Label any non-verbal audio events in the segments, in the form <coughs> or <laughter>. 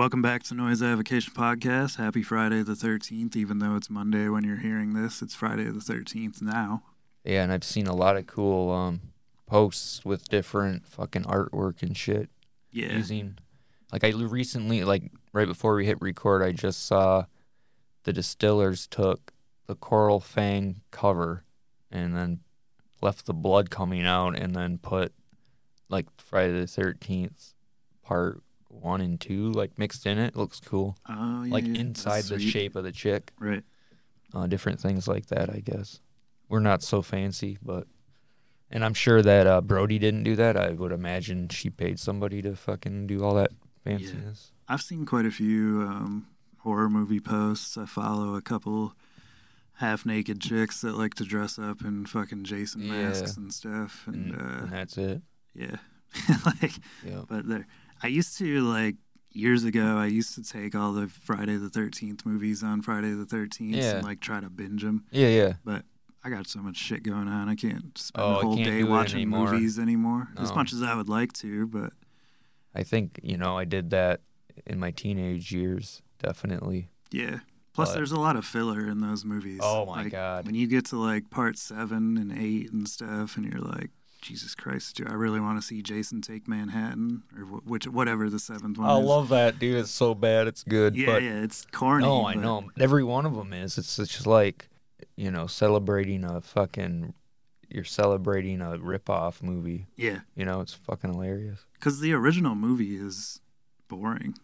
welcome back to Noise Avocation Podcast. Happy Friday the 13th, even though it's Monday when you're hearing this. It's Friday the 13th now. Yeah, and I've seen a lot of cool um, posts with different fucking artwork and shit Yeah. using. Like I recently, like right before we hit record, I just saw the distillers took the Coral Fang cover and then left the blood coming out and then put like Friday the Thirteenth part one and two like mixed in it. Looks cool. Oh, yeah. like yeah. inside the shape of the chick. Right. uh, different things like that. I guess we're not so fancy, but and I'm sure that uh, Brody didn't do that. I would imagine she paid somebody to fucking do all that fanciness. I've seen quite a few um, horror movie posts. I follow a couple half naked chicks that like to dress up in fucking Jason Yeah. masks and stuff. And, And, uh, and that's it. yeah. <laughs> like, Yeah. but there, I used to like years ago. I used to take all the Friday the Thirteenth movies on Friday the Thirteenth Yeah. and like try to binge them. Yeah, yeah. But I got so much shit going on. I can't spend Oh, the whole day watching anymore. movies anymore. As much as I would like to, but I think you know I did that in my teenage years. Definitely. yeah. Plus, But- there's a lot of filler in those movies. Oh my Like, god. When you get to like part seven and eight and stuff, and you're like, Jesus Christ, do I really want to see Jason take Manhattan or wh- which whatever the seventh one I is? love that dude. It's so bad. It's good. yeah, but yeah, it's corny. no, I but- know. Every one of them is. It's it's just like you know celebrating a fucking. You're celebrating a rip-off movie. Yeah, You know, it's fucking hilarious. because the original movie is boring.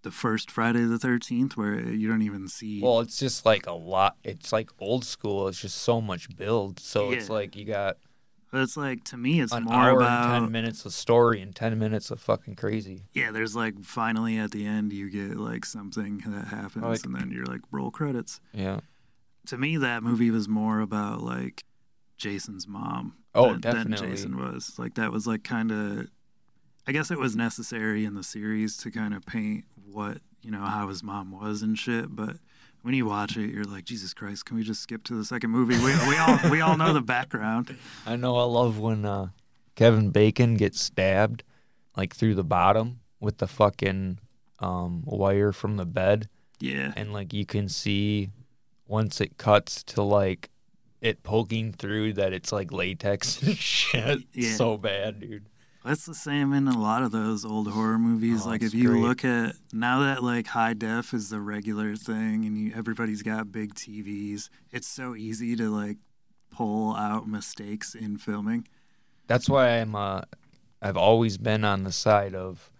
The first Friday the Thirteenth, where you don't even see. Well, it's just like a lot. It's like old school. It's just so much build. So it's like you got But it's like to me, it's an more hour about and ten minutes of story and ten minutes of fucking crazy. yeah. There's like finally at the end you get like something that happens, Like- and then you're like roll credits. Yeah. To me, that movie was more about like Jason's mom. Oh, than, than. Jason was like that was like kind of. I guess it was necessary in the series to kind of paint what you know how his mom was and shit, but. When you watch it, you're like, Jesus Christ! Can we just skip to the second movie? We, we all we all know the background. <laughs> I know. I love when uh, Kevin Bacon gets stabbed, like through the bottom with the fucking um, wire from the bed, Yeah, and like you can see once it cuts to like it poking through that it's like latex and <laughs> shit. Yeah. So bad, dude. That's the same in a lot of those old horror movies. Oh, like if you great. look at now that like high def is the regular thing, and you, everybody's got big TVs, it's so easy to like pull out mistakes in filming. That's why I'm uh I've always been on the side of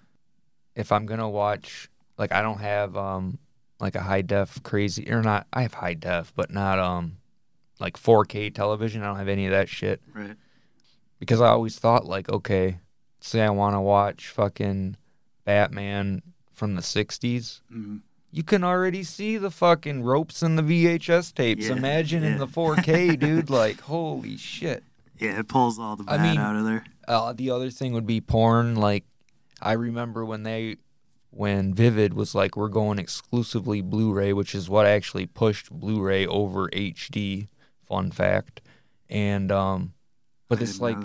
if I'm gonna watch like I don't have um like a high def crazy or not I have high def but not um like 4K television. I don't have any of that shit Right. because I always thought like okay, say I want to watch fucking Batman from the 60s. Mm. You can already see the fucking ropes in the VHS tapes. Yeah, Imagine in the 4K, dude. <laughs> Like, holy shit. Yeah, it pulls all the I bad mean- out of there. Uh, the other thing would be porn. Like, I remember when they, when Vivid was like, we're going exclusively Blu-ray, which is what actually pushed Blu-ray over HD. Fun fact, and um, but I it's like.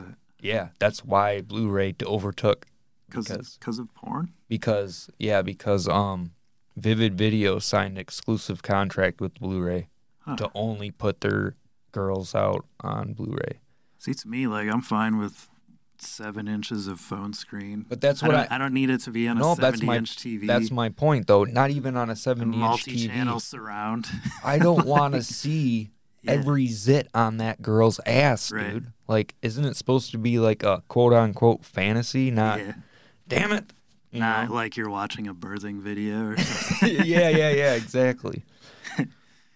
Yeah, that's why Blu-ray overtook Cause because- of, porn. because yeah because um, Vivid Video signed exclusive contract with Blu-ray Huh. to only put their girls out on Blu-ray. See, to me, like I'm fine with seven inches of phone screen. But that's I what don't, I, I, don't need it to be on a No, that's 70 my- inch TV. That's my point, though. Not even on a a 70 inch multi-channel surround. I don't <laughs> want to see Yeah. every zit on that girl's ass, Right. dude. Like, isn't it supposed to be like a quote unquote fantasy? Not, yeah. damn it. Not know? like you're watching a birthing video or <laughs> something. <laughs> yeah, yeah, yeah, <laughs> exactly.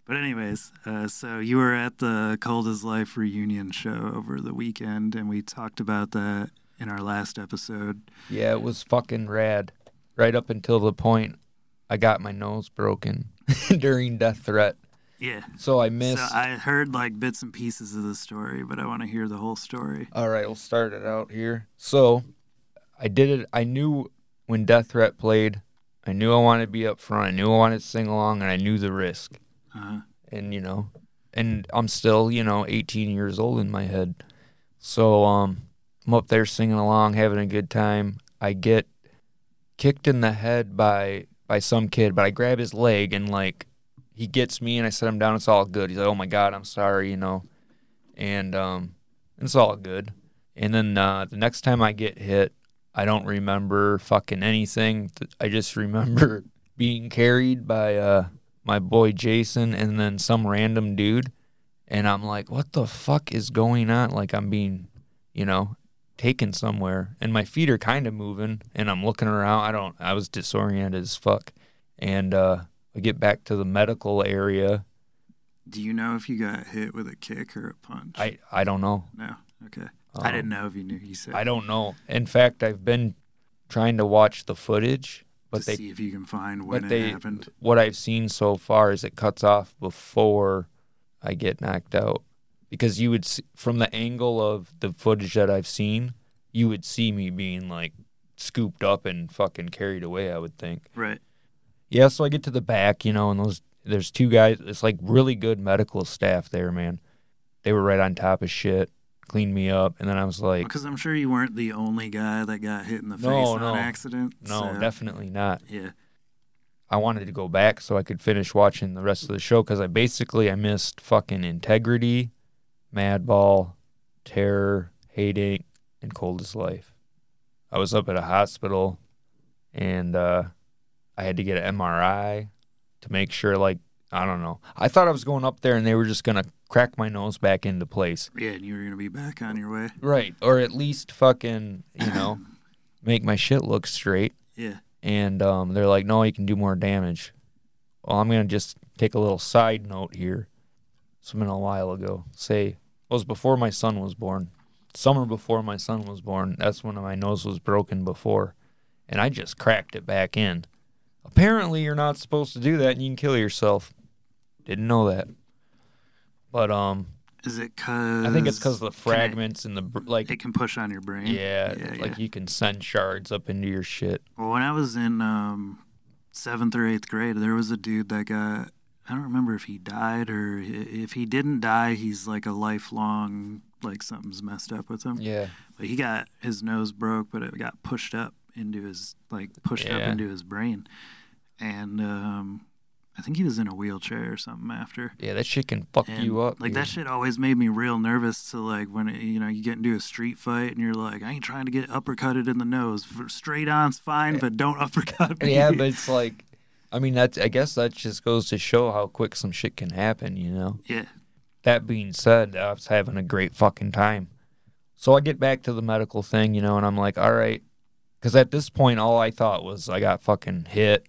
but anyways, uh, so you were at the Cold as Life reunion show over the weekend, and we talked about that in our last episode. Yeah, it was fucking rad. Right up until the point I got my nose broken during Death Threat. Yeah. So I missed. So I heard like bits and pieces of the story, but I want to hear the whole story. All right, we'll start it out here. So, I did it. I knew when Death Threat played, I knew I wanted to be up front. I knew I wanted to sing along, and I knew the risk. Uh-huh. And you know, and I'm still you know 18 years old in my head. So um, I'm up there singing along, having a good time. I get kicked in the head by by some kid, but I grab his leg and like he gets me and I set him down. It's all good. He's like, "Oh my god, I'm sorry," you know, and um, it's all good. And then uh, the next time I get hit, I don't remember fucking anything. I just <laughs> remember being carried by uh, my boy Jason and then some random dude. And I'm like, what the fuck is going on? Like, I'm being, you know, taken somewhere. And my feet are kind of moving. And I'm looking around. I don't, I was disoriented as fuck. And uh, I get back to the medical area. Do you know if you got hit with a kick or a punch? I, I don't know. No. Okay. I didn't know if you knew. You said. Um, I don't know. In fact, I've been trying to watch the footage, but to they see if you can find when it they happened. what I've seen so far is it cuts off before I get knocked out because you would see, from the angle of the footage that I've seen, you would see me being like scooped up and fucking carried away. I would think. Right. Yeah, so I get to the back, you know, and those there's two guys. It's like really good medical staff there, man. They were right on top of shit, cleaned me up, and then I was like, Because I'm sure you weren't the only guy that got hit in the face No, on no. accident. no, so- definitely not. Yeah. I wanted to go back so I could finish watching the rest of the show because I basically I missed fucking Integrity, Madball, Terror, Hate Inc., and Cold as Life. I was up at a hospital, and uh, I had to get an MRI to make sure. Like I don't know. I thought I was going up there and they were just gonna crack my nose back into place, Yeah, and you were gonna be back on your way. right? Or at least fucking you know <coughs> make my shit look straight Yeah. and um, they're like, "No, you can do more damage." Well, I'm gonna just take a little side note here. It's been a while ago. Say it was before my son was born. Summer before my son was born. That's when my nose was broken before, and I just cracked it back in. Apparently, you're not supposed to do that, and you can kill yourself. Didn't know that. But um, Is it cause? I think it's because of the can it- fragments and the br- like. It can push on your brain. Yeah, Yeah. like you can send shards up into your shit. Well, when I was in um, seventh or eighth grade, there was a dude that got. I don't remember if he died or if he didn't die, he's like a lifelong like something's messed up with him. Yeah. But he got his nose broke, but it got pushed up into his like pushed up into his brain, and um, I think he was in a wheelchair or something after. Yeah, that shit can fuck And, you up. Like that shit always made me real nervous to like when it, you know you get into a street fight and you're like I ain't trying to get uppercutted in the nose. For straight on's fine, but don't uppercut me. Yeah, but <laughs> it's like, I mean, that's. I guess that just goes to show how quick some shit can happen. You know. yeah, That being said, I was having a great fucking time. So I get back to the medical thing, you know, and I'm like, all right, because at this point, all I thought was I got fucking hit.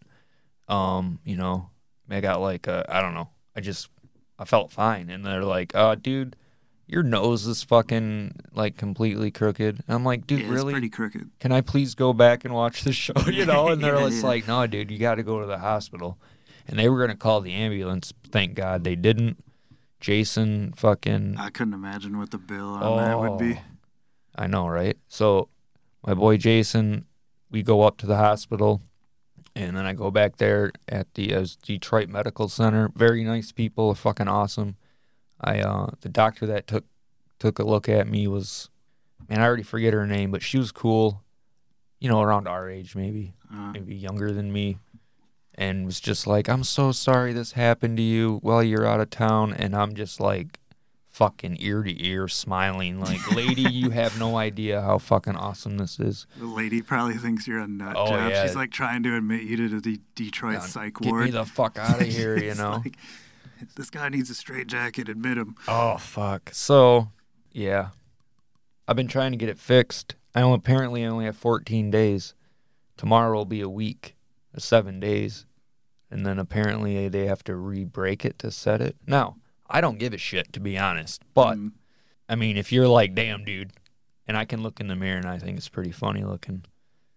Um, you know, I got like uh, I don't know. I just I felt fine, and they're like, uh, dude. Your nose is fucking like completely crooked. And I'm like, dude, yeah, really? it's pretty crooked. can I please go back and watch the show? <laughs> You know, <laughs> and they're Yeah, just yeah. like, no, dude, you got to go to the hospital. And they were gonna call the ambulance. Thank God they didn't. Jason, fucking, I couldn't imagine what the bill on that would be. Oh, I know, right? So, my boy Jason, we go up to the hospital, and then I go back there at the uh, Detroit Medical Center. Very nice people, fucking awesome. I uh, the doctor that took took a look at me was, man, I already forget her name, but she was cool. You know, around our age, maybe Uh, maybe younger than me, and was just like, "I'm so sorry this happened to you while you're out of town," and I'm just like, fucking ear to ear, smiling like, "Lady, you have no <laughs> idea how fucking awesome this is." the lady probably thinks you're a nut Oh, job. yeah. She's like trying to admit you to the Detroit Yeah, psych Get ward. me the fuck out of <laughs> here, you know. like, this guy needs a straight jacket. Admit him. Oh fuck. So, yeah, I've been trying to get it fixed. I only, apparently only have 14 days. Tomorrow will be a week, uh, seven days, and then apparently they have to re-break it to set it. Now, I don't give a shit to be honest, but Mm, I mean, if you're like, damn, dude, and I can look in the mirror and I think it's pretty funny looking,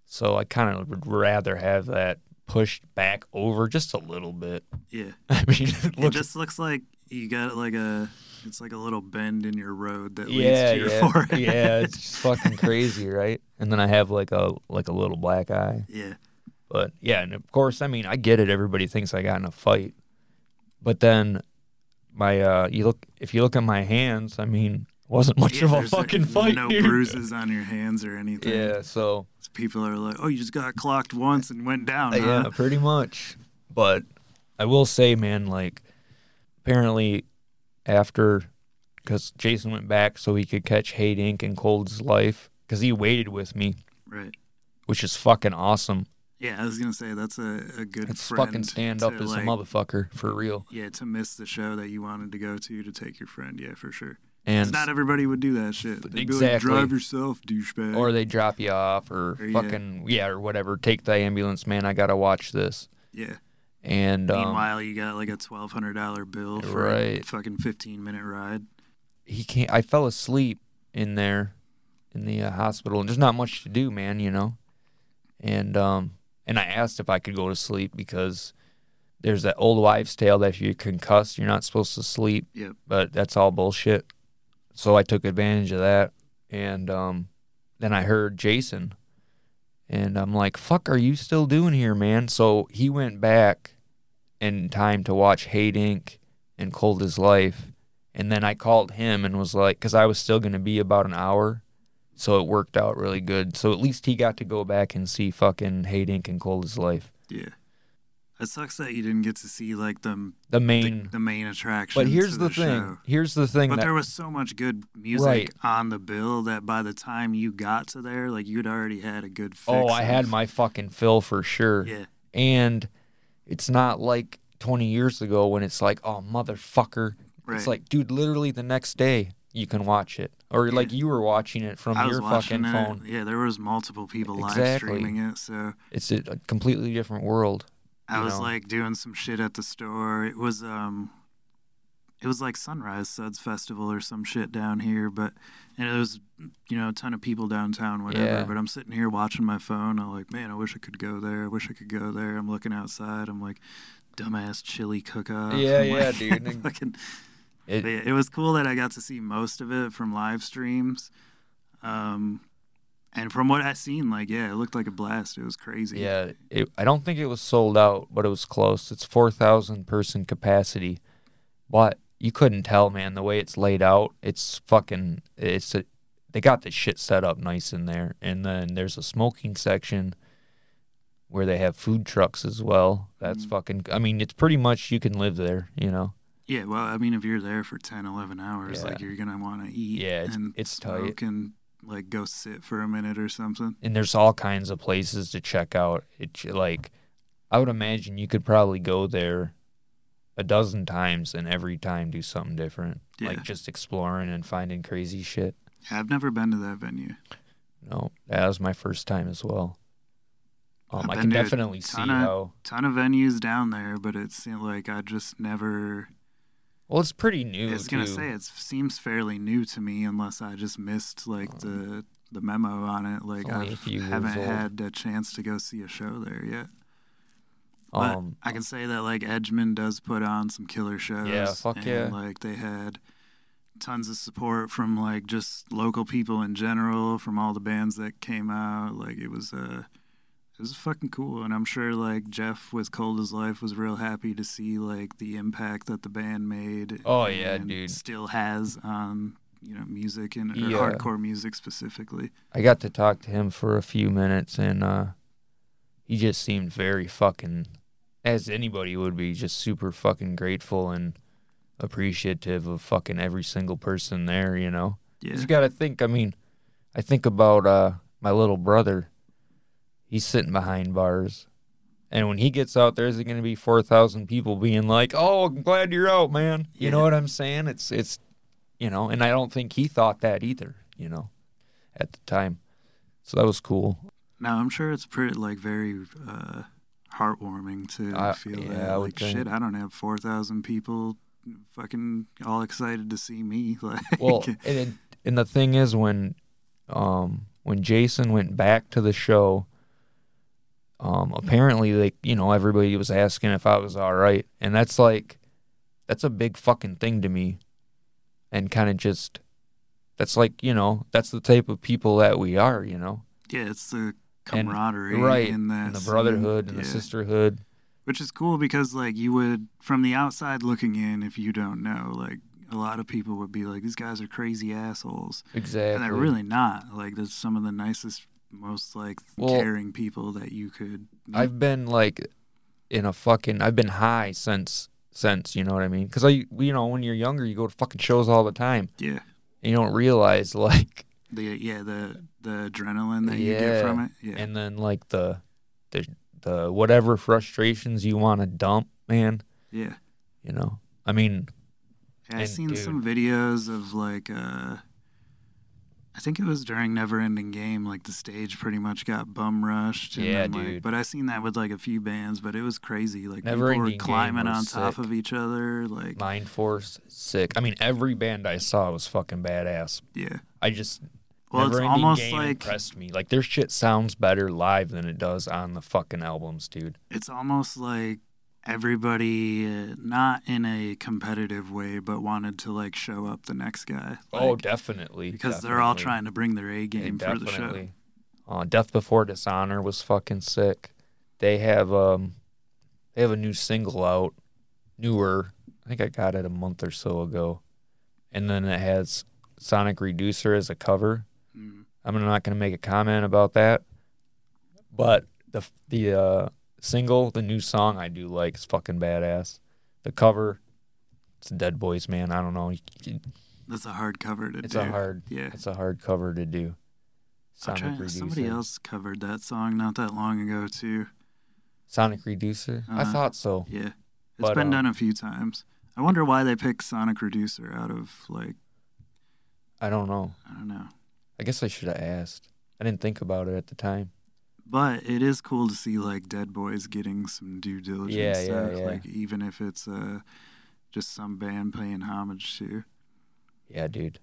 so I kind of would rather have that pushed back over just a little bit. yeah, <laughs> I mean, it it just looks like you got like a. It's like a little bend in your road that yeah, leads to your yeah, forehead. yeah. It's just <laughs> fucking crazy, right? And then I have like a like a little black eye. yeah. But yeah, and of course, I mean, I get it. Everybody thinks I got in a fight, but then my uh, you look if you look at my hands, I mean, wasn't much Yeah, of a fucking like, fight. No dude. bruises on your hands or anything. Yeah, so People are like, "Oh, you just got clocked once and went down." Yeah, huh?" pretty much. But I will say, man, like apparently after because Jason went back so he could catch Hate Inc. and Cold as Life because he waited with me, Right. which is fucking awesome. Yeah, I was gonna say that's a, a good. It's fucking stand up as like, a motherfucker for real. Yeah, to miss the show that you wanted to go to to take your friend. Yeah, for sure. And not everybody would do that shit. They'd be like, Exactly. drive yourself, douchebag. or they drop you off or, Or, fucking yeah or whatever. Take the ambulance, man. I gotta watch this. yeah. And um, Meanwhile, you got like a twelve hundred dollar bill for Right. a fucking fifteen minute ride. he can't. I fell asleep in there, in the uh, hospital, and there's not much to do, man. You know, and um, and I asked if I could go to sleep because there's that old wives' tale that if you're concussed, you're not supposed to sleep. Yep. But that's all bullshit. So I took advantage of that, and um, then I heard Jason, and I'm like, "Fuck, are you still doing here, man?" So he went back in time to watch Hate Inc. and Cold as Life. And then I called him and was like, because I was still going to be about an hour. So it worked out really good. So at least he got to go back and see fucking Hate Inc. and Cold as Life. Yeah. It sucks that you didn't get to see like the The the, main. the main attraction. but here's the, the thing. show. Here's the thing. But that, there was so much good music Right. on the bill that by the time you got to there, like you'd already had a good fix. oh, I had my fucking fill for sure. Yeah. And it's not like 20 years ago when it's like, oh, motherfucker. Right. It's like, dude, literally the next day you can watch it. Or like you were watching it from I your fucking it. phone. Yeah, there was multiple people live streaming it, so It's a, a completely different world. I was know? like doing some shit at the store. It was um it was like Sunrise Suds Festival or some shit down here, but and it was you know, a ton of people downtown, whatever. Yeah. But I'm sitting here watching my phone, I'm like, Man, I wish I could go there, I wish I could go there. I'm looking outside, I'm like dumbass chili cook off. Yeah, I'm yeah, like, dude. <laughs> Fucking It, it was cool that I got to see most of it from live streams. Um, and from what I seen, like, yeah, it looked like a blast. It was crazy. Yeah, it, I don't think it was sold out, but it was close. It's four thousand person capacity, but you couldn't tell, man, the way it's laid out. It's fucking. It's a, they got the shit set up nice in there, and then there's a smoking section where they have food trucks as well. That's Mhm. fucking. I mean, it's pretty much you can live there, you know. Yeah, well, I mean, if you're there for 10, 11 hours, Yeah. like, you're going to want to eat Yeah, it's- and it's tight. smoke and, like, go sit for a minute or something. and there's all kinds of places to check out. It like I would imagine you could probably go there a dozen times and every time do something different. Yeah. Like just exploring and finding crazy shit. Yeah, I've never been to that venue. No, that was my first time as well. Um, I can definitely see of- how. Ton of venues down there, but it seemed like I just never. Well, it's pretty new. I was gonna too. say it seems fairly new to me, unless I just missed like the the memo on it. Like I a haven't had a chance to go see a show there yet. But Um, I can say that like Edgeman does put on some killer shows. Yeah, fuck and, yeah. Like they had tons of support from like just local people in general, from all the bands that came out. Like it was uh it was fucking cool, and I'm sure like Jeff with Cold as Life was real happy to see like the impact that the band made. Oh, yeah, and dude. Still has on you know music and Yeah. hardcore music specifically. I got to talk to him for a few minutes, and uh, he just seemed very fucking, as anybody would be, just super fucking grateful and appreciative of fucking every single person there. You know Yeah. you got to think. I mean, I think about uh, my little brother. He's sitting behind bars. And when he gets out there, there's going to be four thousand people being like, "Oh, I'm glad you're out, man." You know what I'm saying? It's it's, you know, and I don't think he thought that either. You know, at the time, so that was cool. Now I'm sure it's pretty like very uh, heartwarming to I- feel yeah, that. I like think. shit, I don't have four thousand people fucking all excited to see me. <laughs> Like, Well, and it, and the thing is, when um when Jason went back to the show, um apparently like you know everybody was asking if I was all right, and that's like that's a big fucking thing to me, and kind of just that's like you know that's the type of people that we are, you know, yeah, it's the And- camaraderie right, in that and the brotherhood and the sisterhood. which is cool because like you would from the outside looking in, if you don't know, like a lot of people would be like, these guys are crazy assholes. Exactly. And they're really not. Like, there's some of the nicest, most like Well, caring people that you could. meet. I've been like in a fucking. I've been high since since you know what I mean. Because I, you know, when you're younger, you go to fucking shows all the time, yeah. and you don't realize <laughs> like, The yeah the the adrenaline that you get from it. Yeah. and then like the the the whatever frustrations you want to dump, man. yeah. You know, I mean, Yeah, I've seen dude- some videos of like uh I think it was during Never Ending Game, like the stage pretty much got bum rushed. Yeah, then, like, dude. But I seen that with like a few bands, but it was crazy. Like Never people were climbing on was top of each other. Like Mindforce, sick. I mean, every band I saw was fucking badass. yeah. I just Well, it's Never Ending almost Game like impressed me. Like their shit sounds better live than it does on the fucking albums, dude. it's almost like everybody uh, not in a competitive way but wanted to like show up the next guy. oh, definitely. because they're all trying to bring their A game for the show. definitely. Uh, Death Before Dishonor was fucking sick. They have um, they have a new single out, newer. I think I got it a month or so ago, and then it has Sonic Reducer as a cover. Mm. I'm not going to make a comment about that, but the the uh, single, the new song, I do like. It's fucking badass. The cover, it's a Dead Boys, man. I don't know. That's a hard cover to It's do. a hard, yeah. it's a hard cover to do. Sonic Reducer. somebody else covered that song not that long ago too. Sonic Reducer. I Uh, thought so. Yeah, it's But, been um, done a few times. I wonder why they picked Sonic Reducer out of like I don't know. I don't know. I guess I should have asked. I didn't think about it at the time. But it is cool to see like Dead Boys getting some due diligence. Yeah, yeah, yeah. Like even if it's uh just some band paying homage to Yeah, dude.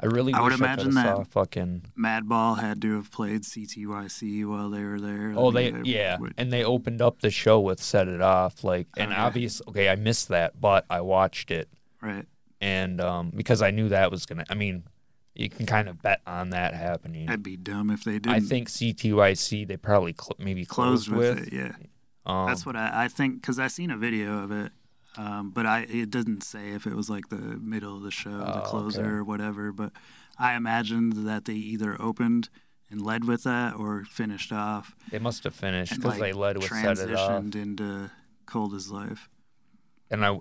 I really I would imagine I that- saw fucking. Madball had to have played CTYC while they were there. Oh, I they yeah, would- and they opened up the show with "Set It Off," like, and Okay. obvious. Okay, I missed that, but I watched it, right. and um, because I knew that was gonna. I mean, you can kind of bet on that happening. I'd be dumb if they didn't. I think CTYC they probably cl- maybe closed closed, with, with. it. Yeah. Um, That's what I, I think because I seen a video of it, um, but I it doesn't say if it was like the middle of the show, Oh, the closer okay. or whatever. But I imagined that they either opened and led with that or finished off they must have finished because like they led with "Set It Off." transitioned into Cold as Life. and I,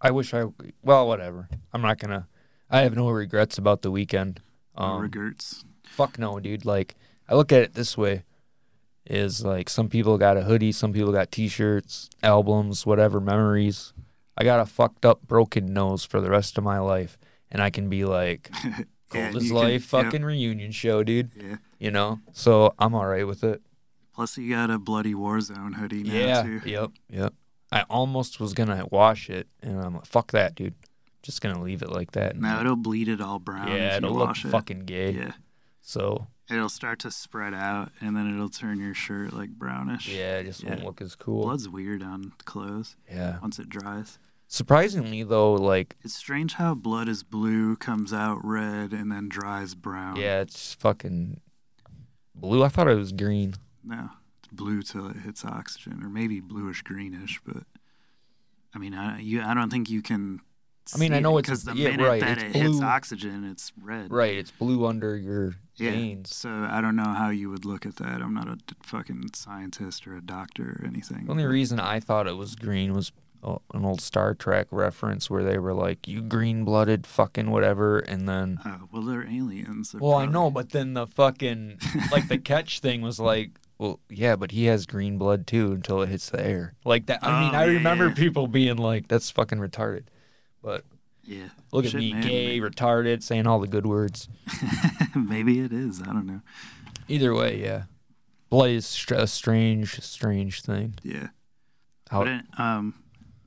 I wish I, well, whatever. I'm not gonna. I have no regrets about the weekend. No Um, regrets. fuck no, dude. Like I look at it this way: is like some people got a hoodie, some people got T-shirts, albums, whatever, memories. I got a fucked up, broken nose for the rest of my life, and I can be like, <laughs> Yeah, "Cold as can- life, yep. fucking reunion show, dude." Yeah. You know, so I'm all right with it. Plus, you got a bloody Warzone hoodie now yeah. too. Yep. Yep. I almost was gonna wash it, and I'm like, "Fuck that, dude." Just gonna leave it like that. No, it'll bleed it all brown. yeah, it'll look it. fucking gay. Yeah, So it'll start to spread out, and then it'll turn your shirt like brownish. yeah, it just won't look as cool. Blood's weird on clothes Yeah. once it dries. Surprisingly though, like It's strange how blood is blue, comes out red, and then dries brown. yeah, it's fucking blue. I thought it was green. No, it's blue till it hits oxygen, or maybe bluish greenish. But I mean, I you I don't think you can. I mean, I know it's- because the yeah, minute right, that it hits blue. oxygen, it's red. Right, it's blue under your Yeah. veins. So I don't know how you would look at that. I'm not a d- fucking scientist or a doctor or anything. The only reason I thought it was green was uh, an old Star Trek reference where they were like, "You green-blooded fucking whatever," and then. Oh, well, they're aliens. They're Well, I know, but then the fucking <laughs> like the catch thing was like, well, yeah, but he has green blood too until it hits the air. Like that. I mean, Oh, I yeah, remember yeah. people being like, "That's fucking retarded," but Yeah. look at me, man, gay, retarded, saying all the good words. <laughs> Maybe it is. I don't know. Either way, yeah, blood is a strange, strange thing. Yeah. How But it, um,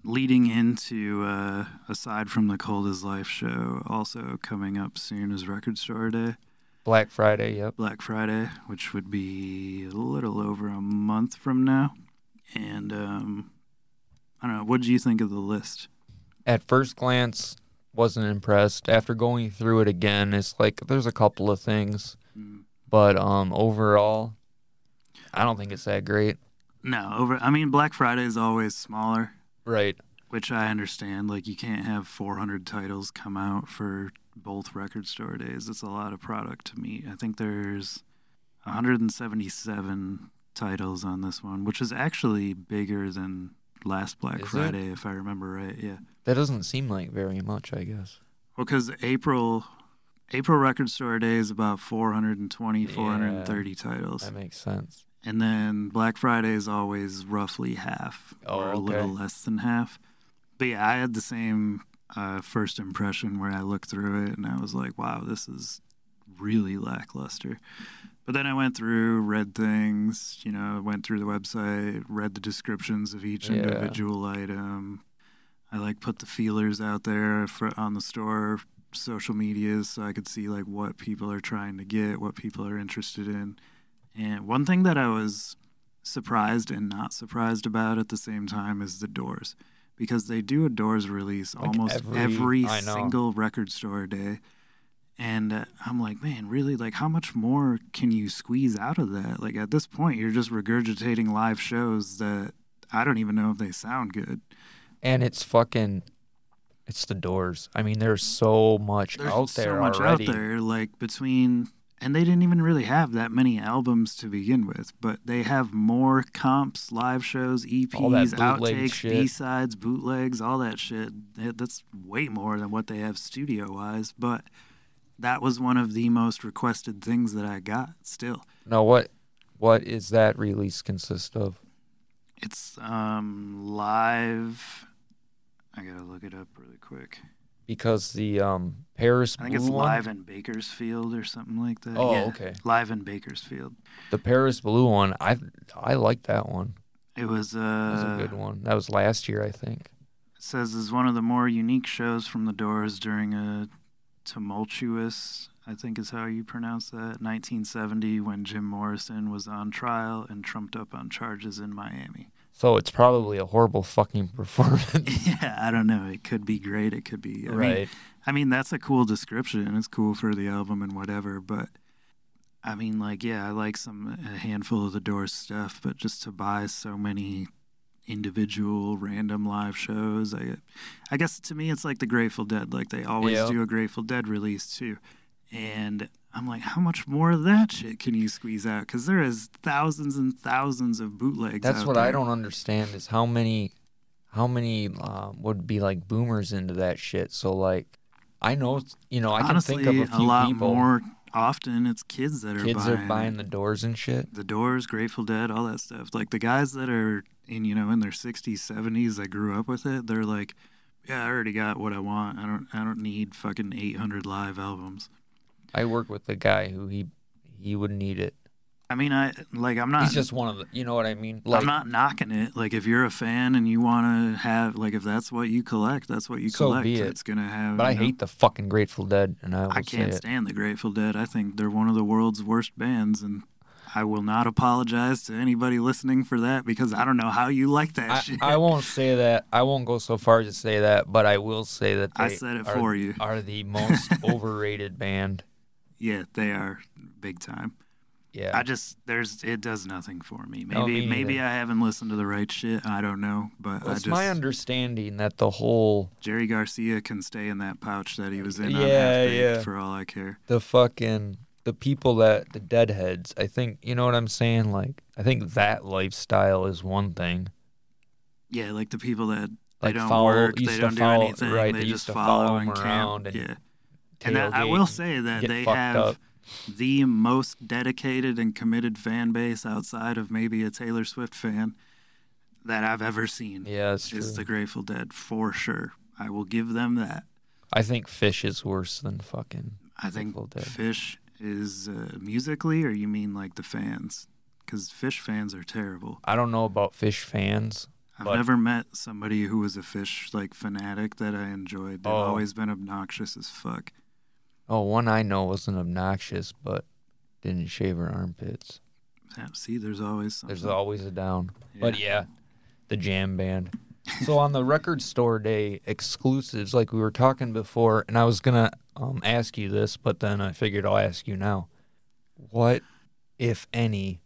leading into uh, aside from the Cold as Life show, also coming up soon is Record Store Day, Black Friday, yep. Black Friday, which would be a little over a month from now. And um, I don't know. What do you think of the list? At first glance, wasn't impressed. After going through it again, it's like there's a couple of things, Mm. but um, overall, I don't think it's that great. No, over. I mean, Black Friday is always smaller. Right. which I understand. Like you can't have 400 titles come out for both record store days. It's a lot of product to meet. I think there's 177 titles on this one, which is actually bigger than last Black Is it? Friday, if I remember right. Yeah. That doesn't seem like very much, I guess. Well, because April April Record Store Day is about 420, Yeah. 430 titles. That makes sense. And then Black Friday is always roughly half Oh, or a little less than half. But yeah, I had the same uh, first impression where I looked through it and I was like, wow, this is really lackluster. But then I went through, read things, you know, went through the website, read the descriptions of each Yeah. individual item. I like put the feelers out there for on the store social medias so I could see like what people are trying to get, what people are interested in. And one thing that I was surprised and not surprised about at the same time is the doors because they do a doors release Like almost every- every, single record store day. And uh, I'm like, man, really? Like, how much more can you squeeze out of that? Like, at this point, you're just regurgitating live shows that I don't even know if they sound good. And it's fucking it's the doors. I mean, there's so much There's out there so much already. out there, like between, and they didn't even really have that many albums to begin with, but they have more comps, live shows, EPs, outtakes. B sides, bootlegs, all that shit. That's way more than what they have studio wise, but that was one of the most requested things that I got still. Now what what is that release consist of? It's um live. I gotta look it up really quick. Because the um Paris I think Blue it's one, live in Bakersfield or something like that. Oh, Yeah, okay. Live in Bakersfield. the Paris Blue one, I I like that one. It was uh, That was a good one. That was last year, I think. It says is one of the more unique shows from the Doors during a tumultuous, I think is how you pronounce that, 1970 when Jim Morrison was on trial and trumped up on charges in Miami. So it's probably a horrible fucking <laughs> performance. <laughs> yeah, I don't know. It could be great. It could be. I mean, right. I mean, that's a cool description. It's cool for the album and whatever, but I mean, like, yeah, I like some a handful of the Doors stuff, but just to buy so many individual random live shows, I, I guess to me it's like the Grateful Dead. Like they always Yeah. do a Grateful Dead release too, and I'm like, how much more of that shit can you squeeze out? Because there is thousands and thousands of bootlegs. That's what I don't understand is how many how many um, would be like boomers into that shit. So like I know you know I can think of a few lot people more often. It's kids that are kids buying are buying the doors and shit. the Doors, Grateful Dead, all that stuff. Like the guys that are in, you know, in their 60s, 70s that grew up with it, they're like, yeah, I already got what I want. I don't I don't need fucking 800 live albums. I work with a guy who he he would need it. I mean, I like I'm not He's just one of the you know what I mean? Like I'm not knocking it. Like if you're a fan and you want to have like if that's what you collect, that's what you So collect. be it. It's to have but I know- hate the fucking Grateful Dead and I I can't stand the Grateful Dead. I think they're one of the world's worst bands and I will not apologize to anybody listening for that because I don't know how you like that I, shit. I won't say that. I won't go so far to say that, but I will say that they I said it are, for you. are the <laughs> most overrated band. Yeah, they are big time. Yeah. I just there's it does nothing for me. Maybe No, me maybe. I haven't listened to the right shit. I don't know, but Well, I it's just my understanding that the whole Jerry Garcia can stay in that pouch that he was in Yeah, yeah. for all I care. the fucking the people that the deadheads, I think you know what I'm saying? Like I think that lifestyle is one thing. Yeah, like the people that they Like don't follow work, they don't do follow- anything. right, they, they just used to follow, follow and him camp. around and yeah. And that, I will say that they have up. the most dedicated and committed fan base outside of maybe a Taylor Swift fan that I've ever seen. Yeah, true. is the Grateful Dead for sure. I will give them that. I think Phish is worse than fucking I think Grateful Dead. Phish is uh, musically, or you mean like the fans? Because Phish fans are terrible. I don't know about Phish fans. I've But- never met somebody who was a Phish like fanatic that I enjoyed. They've Oh. always been obnoxious as fuck. Oh, one I know wasn't obnoxious, but didn't shave her armpits. Yeah, See, there's always something. There's always a down. But yeah, the jam band. so on the record store day exclusives, like we were talking before, and I was gonna um, ask you this, but then I figured I'll ask you now. What, if any,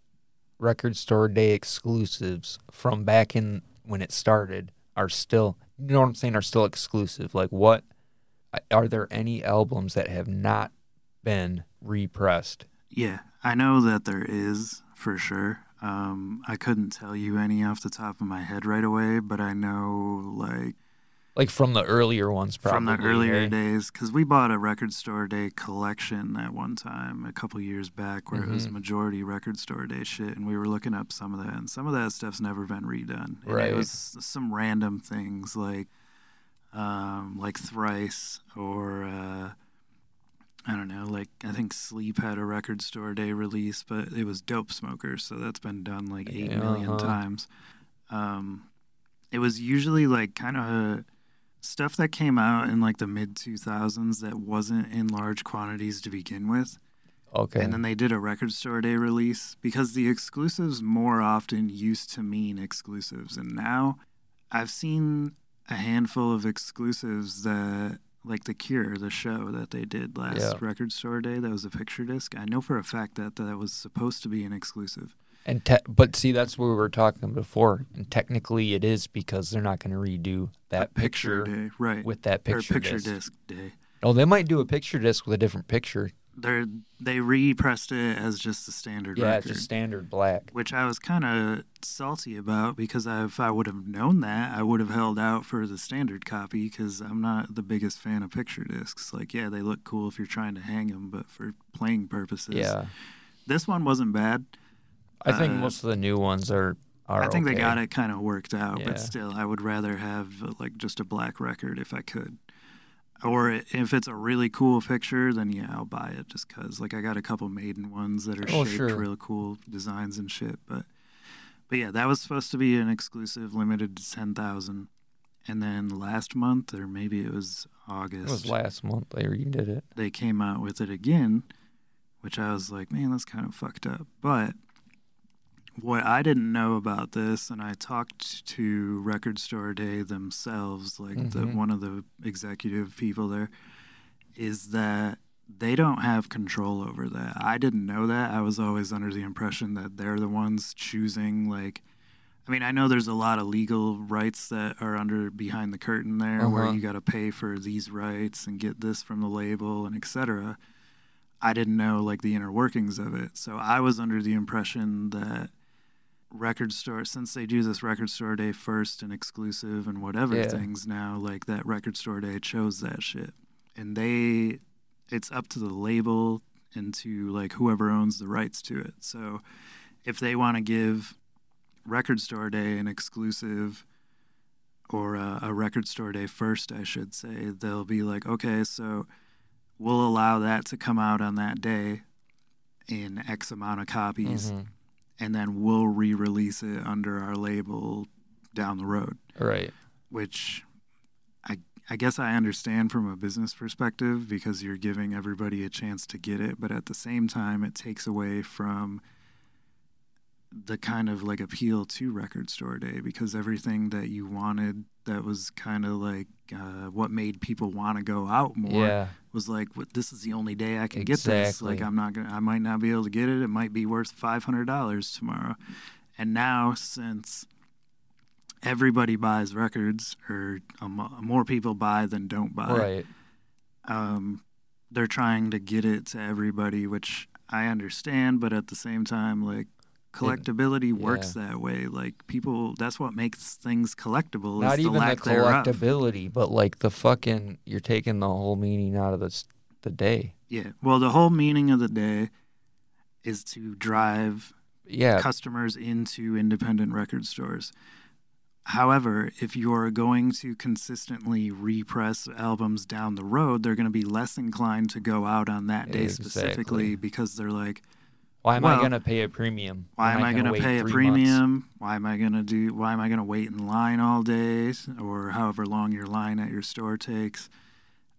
record store day exclusives from back in when it started are still you know what I'm saying, are still exclusive. Like, what are there any albums that have not been repressed? Yeah, I know that there is for sure. Um, I couldn't tell you any off the top of my head right away, but I know like like from the earlier ones, probably from the earlier hey? days, because we bought a record store day collection at one time a couple years back, where Mm-hmm. it was majority record store day shit, and we were looking up some of that, and some of that stuff's never been redone. And Right. It was some random things like, um, like Thrice or. Uh, I don't know, like I think Sleep had a record store day release, but it was Dope Smokers, so that's been done like eight million Uh-huh. times. Um, it was usually like kind of stuff that came out in like the mid 2000s that wasn't in large quantities to begin with. Okay. And then they did a record store day release because the exclusives more often used to mean exclusives. And now I've seen a handful of exclusives that, like The Cure, the show that they did last Yeah. record store day, that was a picture disc. I know for a fact that that was supposed to be an exclusive. And te- but see, that's what we were talking before. And technically, it is because they're not going to redo that picture picture, day, right? with that picture, or picture disc. disc day. Oh, they might do a picture disc with a different picture. They're they repressed it as just a standard Yeah, record. it's just standard black. which I was kind of salty about because I, if I would have known that, I would have held out for the standard copy because I'm not the biggest fan of picture discs. Like, yeah, they look cool if you're trying to hang them, but for playing purposes, Yeah, this one wasn't bad. I think Uh, most of the new ones are. are I think they got it kind of worked out, Yeah. but still, I would rather have like just a black record if I could. Or if it's a really cool picture, then yeah, I'll buy it just because. Like I got a couple Maiden ones that are Oh, shaped sure. real cool designs and shit. But but yeah, that was supposed to be an exclusive, limited to ten thousand. And then last month, or maybe it was August, It was last month they redid it. they came out with it again, which I was like, man, that's kind of fucked up. But what I didn't know about this, and I talked to Record Store Day themselves, like the Mhm. one of the executive people there, is that they don't have control over that. I didn't know that. I was always under the impression that they're the ones choosing like I mean, I know there's a lot of legal rights that are under behind the curtain there where Uh-huh. you got to pay for these rights and get this from the label and etc. I didn't know like the inner workings of it. So I was under the impression that record store since they do this record store day first and exclusive and whatever Yeah. things now like that record store day chose that shit. And they it's up to the label and to like whoever owns the rights to it. So if they want to give record store day an exclusive or a, a record store day first, I should say, they'll be like, okay, so we'll allow that to come out on that day in X amount of copies, Mhm. And then we'll re release it under our label down the road, Right. which I, I guess I understand from a business perspective because you're giving everybody a chance to get it, but at the same time, it takes away from the kind of like appeal to record store day because everything that you wanted that was kind of like uh, what made people want to go out more Yeah. was like what this is the only day I can get this like I'm not gonna I might not be able to get it it might be worth five hundred dollars tomorrow and now since everybody buys records or um, more people buy than don't buy Right. um, they're trying to get it to everybody, which I understand, but at the same time, like collectability works that way. Like people, that's what makes things collectible. Not is the even the lack thereof. collectability, but like the fucking you're taking the whole meaning out of this the day. Yeah. Well, the whole meaning of the day is to drive Yeah. customers into independent record stores. However, if you're going to consistently repress albums down the road, they're going to be less inclined to go out on that day specifically because they're like, Why am well, I gonna pay a premium? why am I going to pay a three months? premium? Why am I going to do why am I going to wait in line all day or however long your line at your store takes?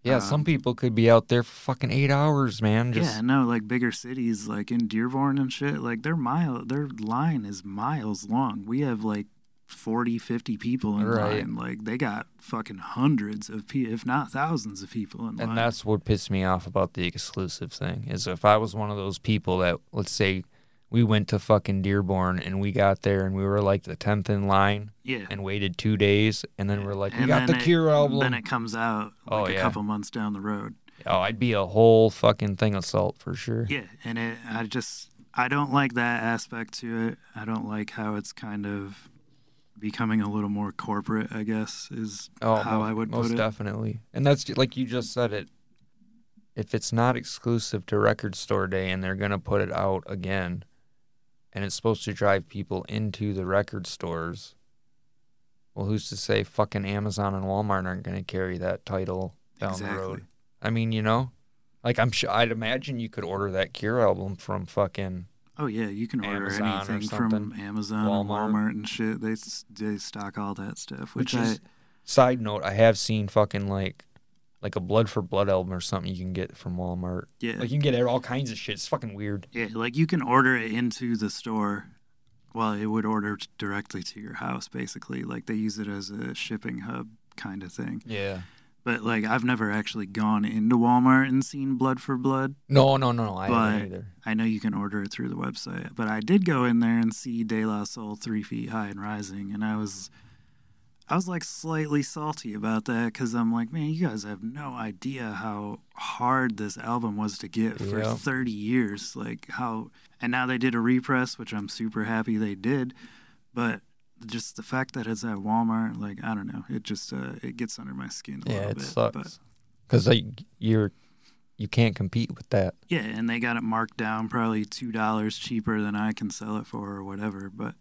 Yeah, some Um, people could be out there for fucking eight hours, man. Just yeah, no, like bigger cities like in Dearborn and shit, like their mile their line is miles long. We have like 40, 50 people in Right. line. Like they got fucking hundreds of people, if not thousands of people in line. and that's what pissed me off about the exclusive thing is if I was one of those people that let's say we went to fucking Dearborn and we got there and we were like the tenth in line Yeah. and waited two days and then we're like, we And got the it- Cure album. Then it comes out Oh, like a yeah. couple months down the road. oh, I'd be a whole fucking thing of salt for sure. Yeah, and it, I just I don't like that aspect to it. I don't like how it's kind of becoming a little more corporate. I guess is Oh, how I would most put it. definitely. And that's like you just said it. If it's not exclusive to Record Store Day and they're gonna put it out again, and it's supposed to drive people into the record stores, well, who's to say fucking Amazon and Walmart aren't gonna carry that title down the road? I mean, you know, like I'm sure I'd imagine you could order that Cure album from fucking Oh yeah, you can order Amazon anything from. Amazon, Walmart. and Walmart, and shit. They they stock all that stuff, which, Which I is- Side note: I have seen fucking like, like a Blood for Blood album or something you can get from Walmart. yeah Like you can get all kinds of shit. It's fucking weird. yeah like you can order it into the store. Well, it would order directly to your house, basically. Like they use it as a shipping hub kind of thing. Yeah. But like I've never actually gone into Walmart and seen Blood for Blood. No, no, no, no. I haven't either. I know you can order it through the website, but I did go in there and see De La Soul Three Feet High and Rising, and I was, I was like slightly salty about that because I'm like, man, you guys have no idea how hard this album was to get for Yeah. 30 years, like how, and now they did a repress, which I'm super happy they did, but just the fact that it's at Walmart, like I don't know, it just uh, it gets under my skin a Yeah, little it bit. sucks. Because like you're, you can't compete with that. Yeah, and they got it marked down probably two dollars cheaper than I can sell it for or whatever. But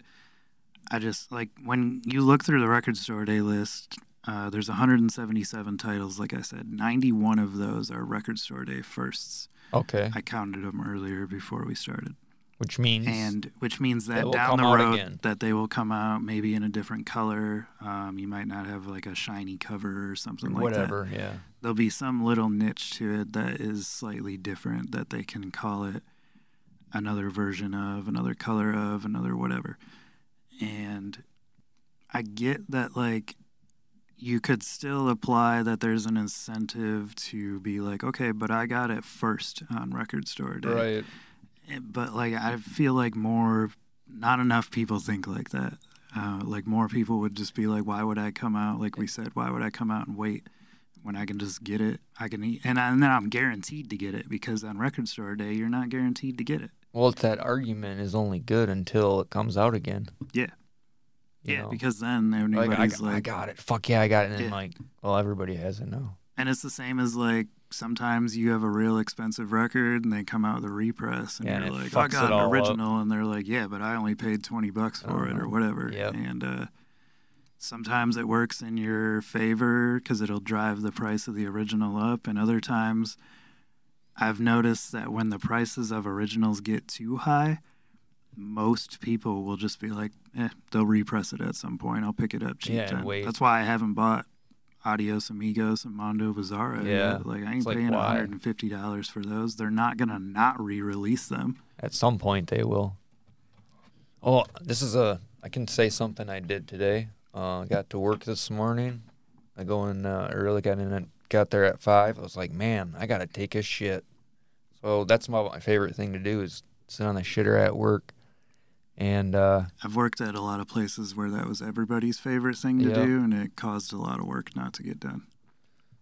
I just like when you look through the record store day list, uh, there's 177 titles. Like I said, 91 of those are record store day firsts. Okay. I counted them earlier before we started, Which means and which means that down the road that they will come out maybe in a different color. Um, you might not have like a shiny cover or something like that whatever. Yeah. there'll be some little niche to it that is slightly different that they can call it another version of, another color of, another whatever. And I get that, like, you could still apply that there's an incentive to be like, okay, but I got it first on Record Store Day. Right. Eh, But, like, I feel like more, not enough people think like that. Uh, like, more people would just be like, why would I come out? Like we said, why would I come out and wait? when I can just get it. I can eat, and, I, and then I'm guaranteed to get it because on record store day you're not guaranteed to get it. Well, it's that argument is only good until it comes out again. Yeah. You yeah, know? because then like, I, everybody's like, I got it. Fuck yeah, I got it. And then Yeah. like, well, everybody has it now. and it's the same as like sometimes you have a real expensive record and they come out with a repress and Yeah, you're it like, I got an all up. original, and they're like, yeah, but I only paid twenty bucks for it or Uh-huh. whatever. Yep. And uh, sometimes it works in your favor because it'll drive the price of the original up, and other times. I've noticed that when the prices of originals get too high, most people will just be like, eh, they'll repress it at some point. I'll pick it up cheap. Yeah, and wait. That's why I haven't bought Adios Amigos and Mondo Bizarro. Yeah. yet. Like, I ain't It's paying why? $150 for those. They're not going to not re release them. At some point, they will. Oh, this is a. I can say something I did today. Uh, got to work this morning. I go in uh, early, got in, at, got there at five. I was like, man, I gotta take a shit. So that's my my favorite thing to do is sit on the shitter at work, and uh, I've worked at a lot of places where that was everybody's favorite thing to Yeah. do, and it caused a lot of work not to get done.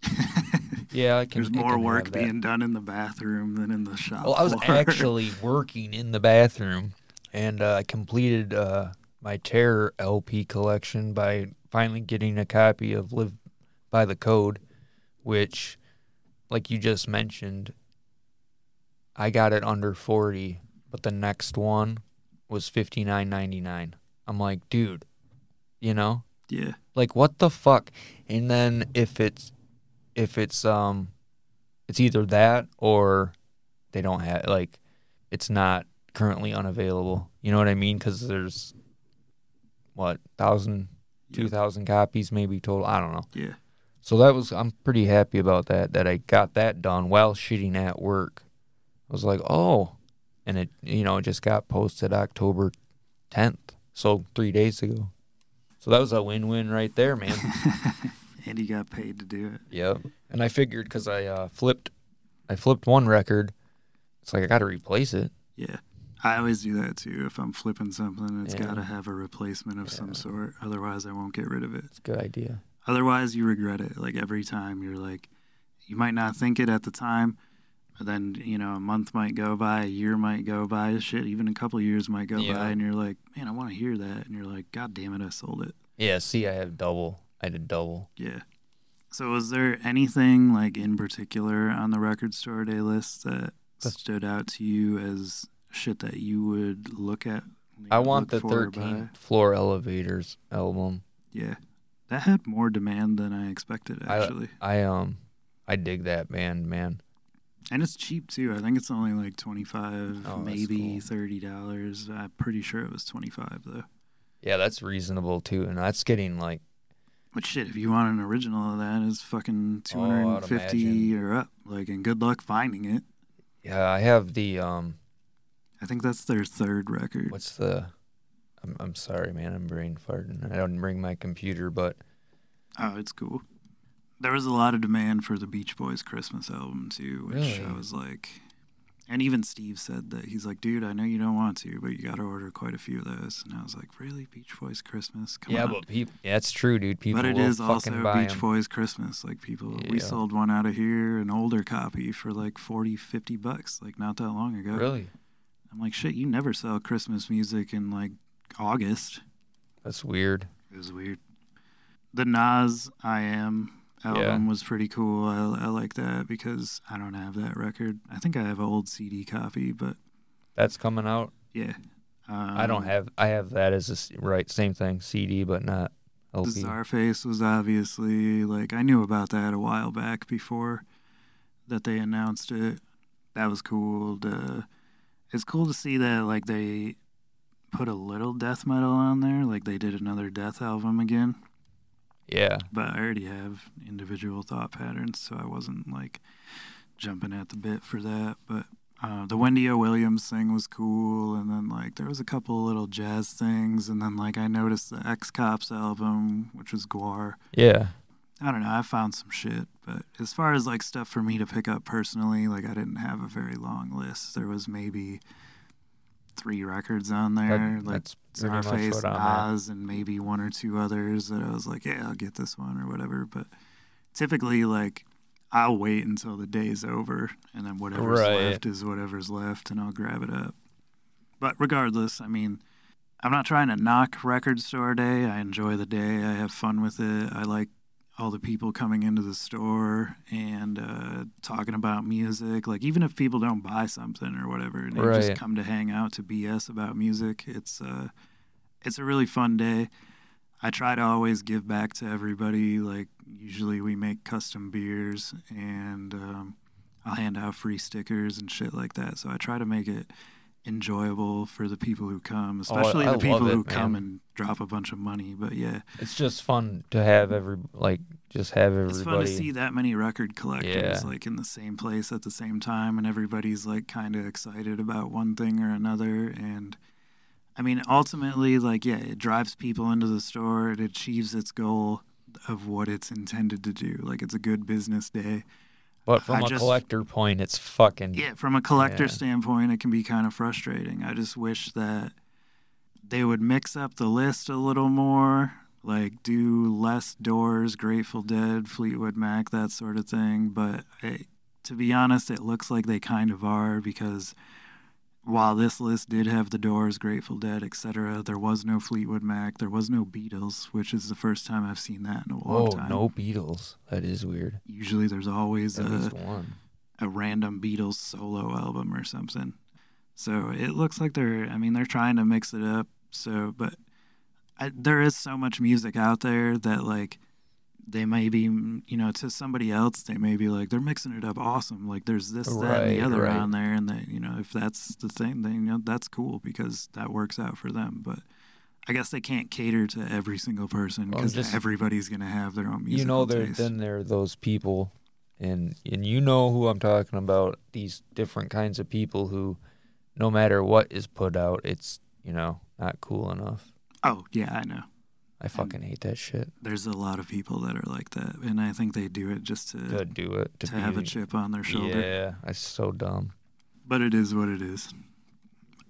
<laughs> yeah, I can. There's more work being done in the bathroom than in the shop. Well, I was floor. actually <laughs> working in the bathroom, and uh, I completed uh, my Terror LP collection by finally getting a copy of Live by the Code, which, like you just mentioned, I got it under forty, but the next one was fifty nine ninety nine. I'm like, dude, you know, yeah. like what the fuck? And then if it's if it's um it's either that or they don't have like it's not currently unavailable. You know what I mean? Because there's what thousand, two Yep. thousand copies maybe total. I don't know. Yeah. So that was I'm pretty happy about that. That I got that done while shitting at work. I was like, oh, and it you know it just got posted October 10th, so three days ago. So that was a win-win right there, man. <laughs> and he got paid to do it. Yep. And I figured because I uh, flipped, I flipped one record. It's like I got to replace it. Yeah. I always do that too. If I'm flipping something, it's Yeah. got to have a replacement of some sort. Otherwise, I won't get rid of it. It's a good idea. Otherwise, you regret it. Like every time, you're like, you might not think it at the time, but then you know a month might go by, a year might go by, shit, even a couple years might go Yeah. by, and you're like, man, I want to hear that, and you're like, god damn it, I sold it. Yeah. See, I have double. I did double. Yeah. So, was there anything like in particular on the record store day list that stood out to you as shit that you would look at? I want the for or 13th Floor Elevators album. Yeah, that had more demand than I expected I- actually, I um, I dig that band, man. And it's cheap too. I think it's only like twenty five, Oh, maybe cool. thirty dollars. I'm pretty sure it was twenty five though. Yeah, that's reasonable too, and that's getting like But shit, if you want an original of that, it's fucking two Oh, I'd hundred and fifty or up. Like, and good luck finding it. yeah. I have the um, I think that's their third record. what's the? I'm I'm sorry, man. I'm brain farting. I don't bring my computer, but Oh, it's cool. There was a lot of demand for the Beach Boys Christmas album too, which Really? I was like, and even Steve said that he's like, dude, I know you don't want to, but you got to order quite a few of those. And I was like, really, Beach Boys Christmas? Come yeah, on. but people. Yeah, it's true, dude. People but it will is also Beach Boys Christmas. Like people, we sold one out of here, an older copy for like 40, 50 bucks, like not that long ago. Really? I'm like, shit, you never sell Christmas music in like August. That's weird. It was weird. The Nas I Am album was pretty cool. I, I like that because I don't have that record. I think I have an old CD copy, but That's coming out. yeah. Um, I don't have. I have that as a right same thing CD, but not LP. Czarface was obviously like I knew about that a while back before that they announced it. That was cool. To, it's cool to see that like they put a little death metal on there, like they did another death album again. Yeah. but I already have individual thought patterns, so I wasn't like jumping at the bit for that. But uh, the Wendy O. Williams thing was cool, and then like there was a couple little jazz things, and then like I noticed the X Cops album, which was GWAR. Yeah. I don't know, I found some shit, but as far as like stuff for me to pick up personally, like I didn't have a very long list. There was maybe three records on there, That- like that's pretty much Czarface, what I'm at. Nas, and maybe one or two others that I was like, yeah, I'll get this one or whatever. But typically, like, I'll wait until the day's over, and then whatever's Right. left is whatever's left, and I'll grab it up. But regardless, I mean, I'm not trying to knock Record Store Day. I enjoy the day. I have fun with it. I like all the people coming into the store and uh, talking about music. Like even if people don't buy something or whatever, and they just come to hang out to BS about music, it's uh, it's a really fun day. I try to always give back to everybody. Like usually we make custom beers and um, I'll hand out free stickers and shit like that. So I try to make it enjoyable for the people who come, oh, especially Oh, the people it, who come and drop a bunch of money. But yeah, It's just fun to have every like just have everybody. it's fun to see that many record collectors Yeah. like in the same place at the same time, and everybody's like kind of excited about one thing or another. And I mean, ultimately, like yeah, it drives people into the store. It achieves its goal of what it's intended to do. Like it's a good business day. But from I a just- collector point, it's fucking Yeah, from a collector Yeah. standpoint, it can be kind of frustrating. I just wish that they would mix up the list a little more, like do less Doors, Grateful Dead, Fleetwood Mac, that sort of thing. But I, to be honest, it looks like they kind of are because while this list did have the Doors, Grateful Dead, etc., there was no Fleetwood Mac, there was no Beatles, which is the first time I've seen that in a long Whoa, time. no Beatles. That is weird. Usually, there's always At a one. a random Beatles solo album or something. So it looks like they're, I mean, they're trying to mix it up. So, but I, there is so much music out there that, like, they may be, mm, you know, to somebody else, they may be like, they're mixing it up awesome. Like, there's this, that, and the other right. on there. And that, you know, if that's the thing, then, you know, that's cool because that works out for them. But I guess they can't cater to every single person because just- everybody's going to have their own music. You know, there then there are those people, and and you know who I'm talking about. These different kinds of people who, no matter what is put out, it's you know not cool enough. Oh, yeah, I know. I fucking hate that shit. There's a lot of people that are like that, and I think they do it just to To do it to, to have a chip on their shoulder. Yeah, that's so dumb. But it is what it is.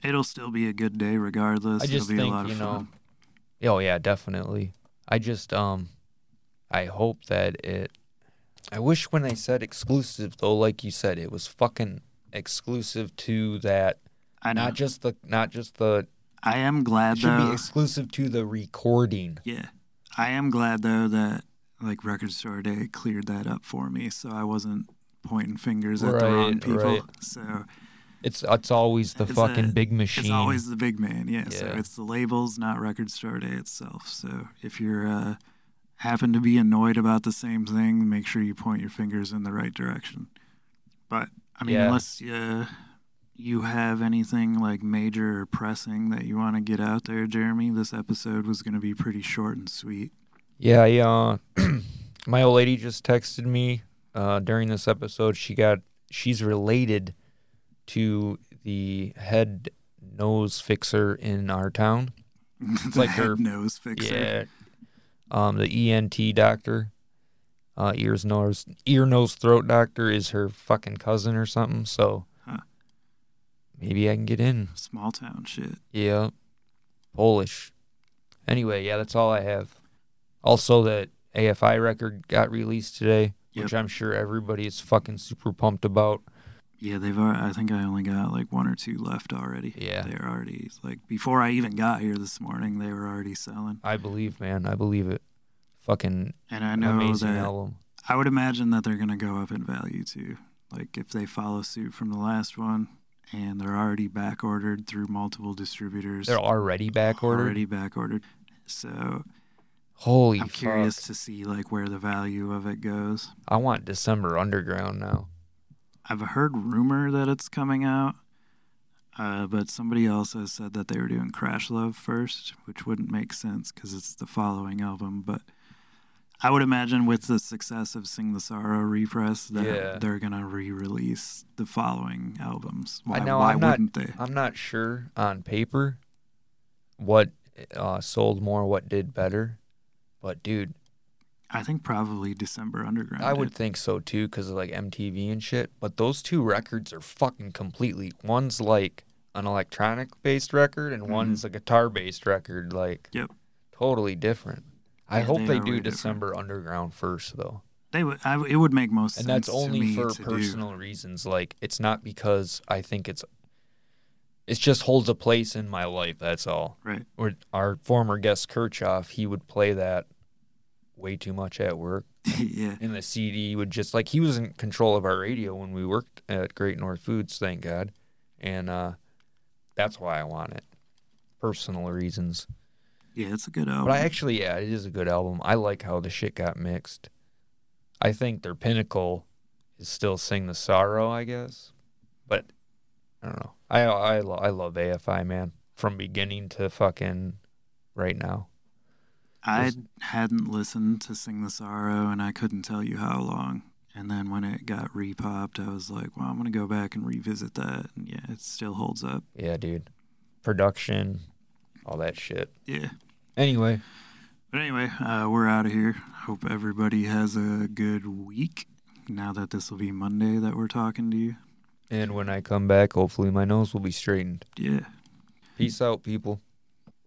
It'll still be a good day regardless. I just It'll be think a lot of you know. fun. Oh yeah, definitely. I just um, I hope that it. I wish when I said exclusive though, like you said, it was fucking exclusive to that. I know. Not just the not just the. I am glad It should though. be exclusive to the recording. Yeah. I am glad though that like Record Store Day cleared that up for me so I wasn't pointing fingers at the wrong people. right. So It's it's always the It's fucking a- big machine. it's always the big man, yeah. So it's the labels, not Record Store Day itself. So if you're uh happen to be annoyed about the same thing, make sure you point your fingers in the right direction. But I mean Yeah. unless uh, you have anything like major or pressing that you want to get out there, Jeremy, this episode was going to be pretty short and sweet. Yeah, yeah. <clears throat> My old lady just texted me uh, during this episode. She got she's related to the head nose fixer in our town. <laughs> the like her- nose fixer. Yeah. Um, the ENT doctor, uh, ears, nose, ear, nose, throat doctor is her fucking cousin or something. So. Maybe I can get in. Small town shit. Yeah. Polish. Anyway, yeah, that's all I have. Also, that AFI record got released today, which I'm sure everybody is fucking super pumped about. Yeah, they've. al- I think I only got like one or two left already. Yeah. they're already like before I even got here this morning, they were already selling. I believe, man. I believe it. Fucking And I know amazing that album. I would imagine that they're gonna go up in value too. Like if they follow suit from the last one, and they're already back ordered through multiple distributors. They're already back ordered. Already back ordered. So Holy I'm fuck. curious to see like where the value of it goes. I want December Underground now. I've heard rumor that it's coming out, uh, but somebody else has said that they were doing Crash Love first, which wouldn't make sense because it's the following album. But I would imagine with the success of Sing the Sorrow repress that Yeah. they're gonna re-release the following albums. Why, I know, why I'm wouldn't they? I'm not sure on paper what uh, sold more, what did better. But dude, I think probably December Underground. I would think so too, because of like MTV and shit. But those two records are fucking completely. One's like an electronic based record, and Mhm. one's a guitar based record. Like, Yep. totally different. I Yeah, hope they they, do way different. December Underground first, though, They would. I, it would make most and sense. that's only to me for to do. personal reasons. Like, it's not because I think it's. It just holds a place in my life. That's all. Right. Or our former guest Kirchhoff, he would play that way too much at work. <laughs> yeah. and the CD would just like he was in control of our radio when we worked at Great North Foods, thank God, and uh, that's why I want it, personal reasons. Yeah, it's a good album. But I actually, yeah, it is a good album. I like how the shit got mixed. I think their pinnacle is still "Sing the Sorrow," I guess, but I don't know. I I I love AFI man from beginning to fucking right now. I Just- hadn't listened to Sing the Sorrow and I couldn't tell you how long. And then when it got repopped, I was like, well, I'm going to go back and revisit that. And yeah, it still holds up. Yeah, dude, production, all that shit. Yeah. Anyway. But anyway, uh, we're out of here. Hope everybody has a good week now that this will be Monday that we're talking to you. And when I come back, hopefully my nose will be straightened. Yeah. Peace out, people.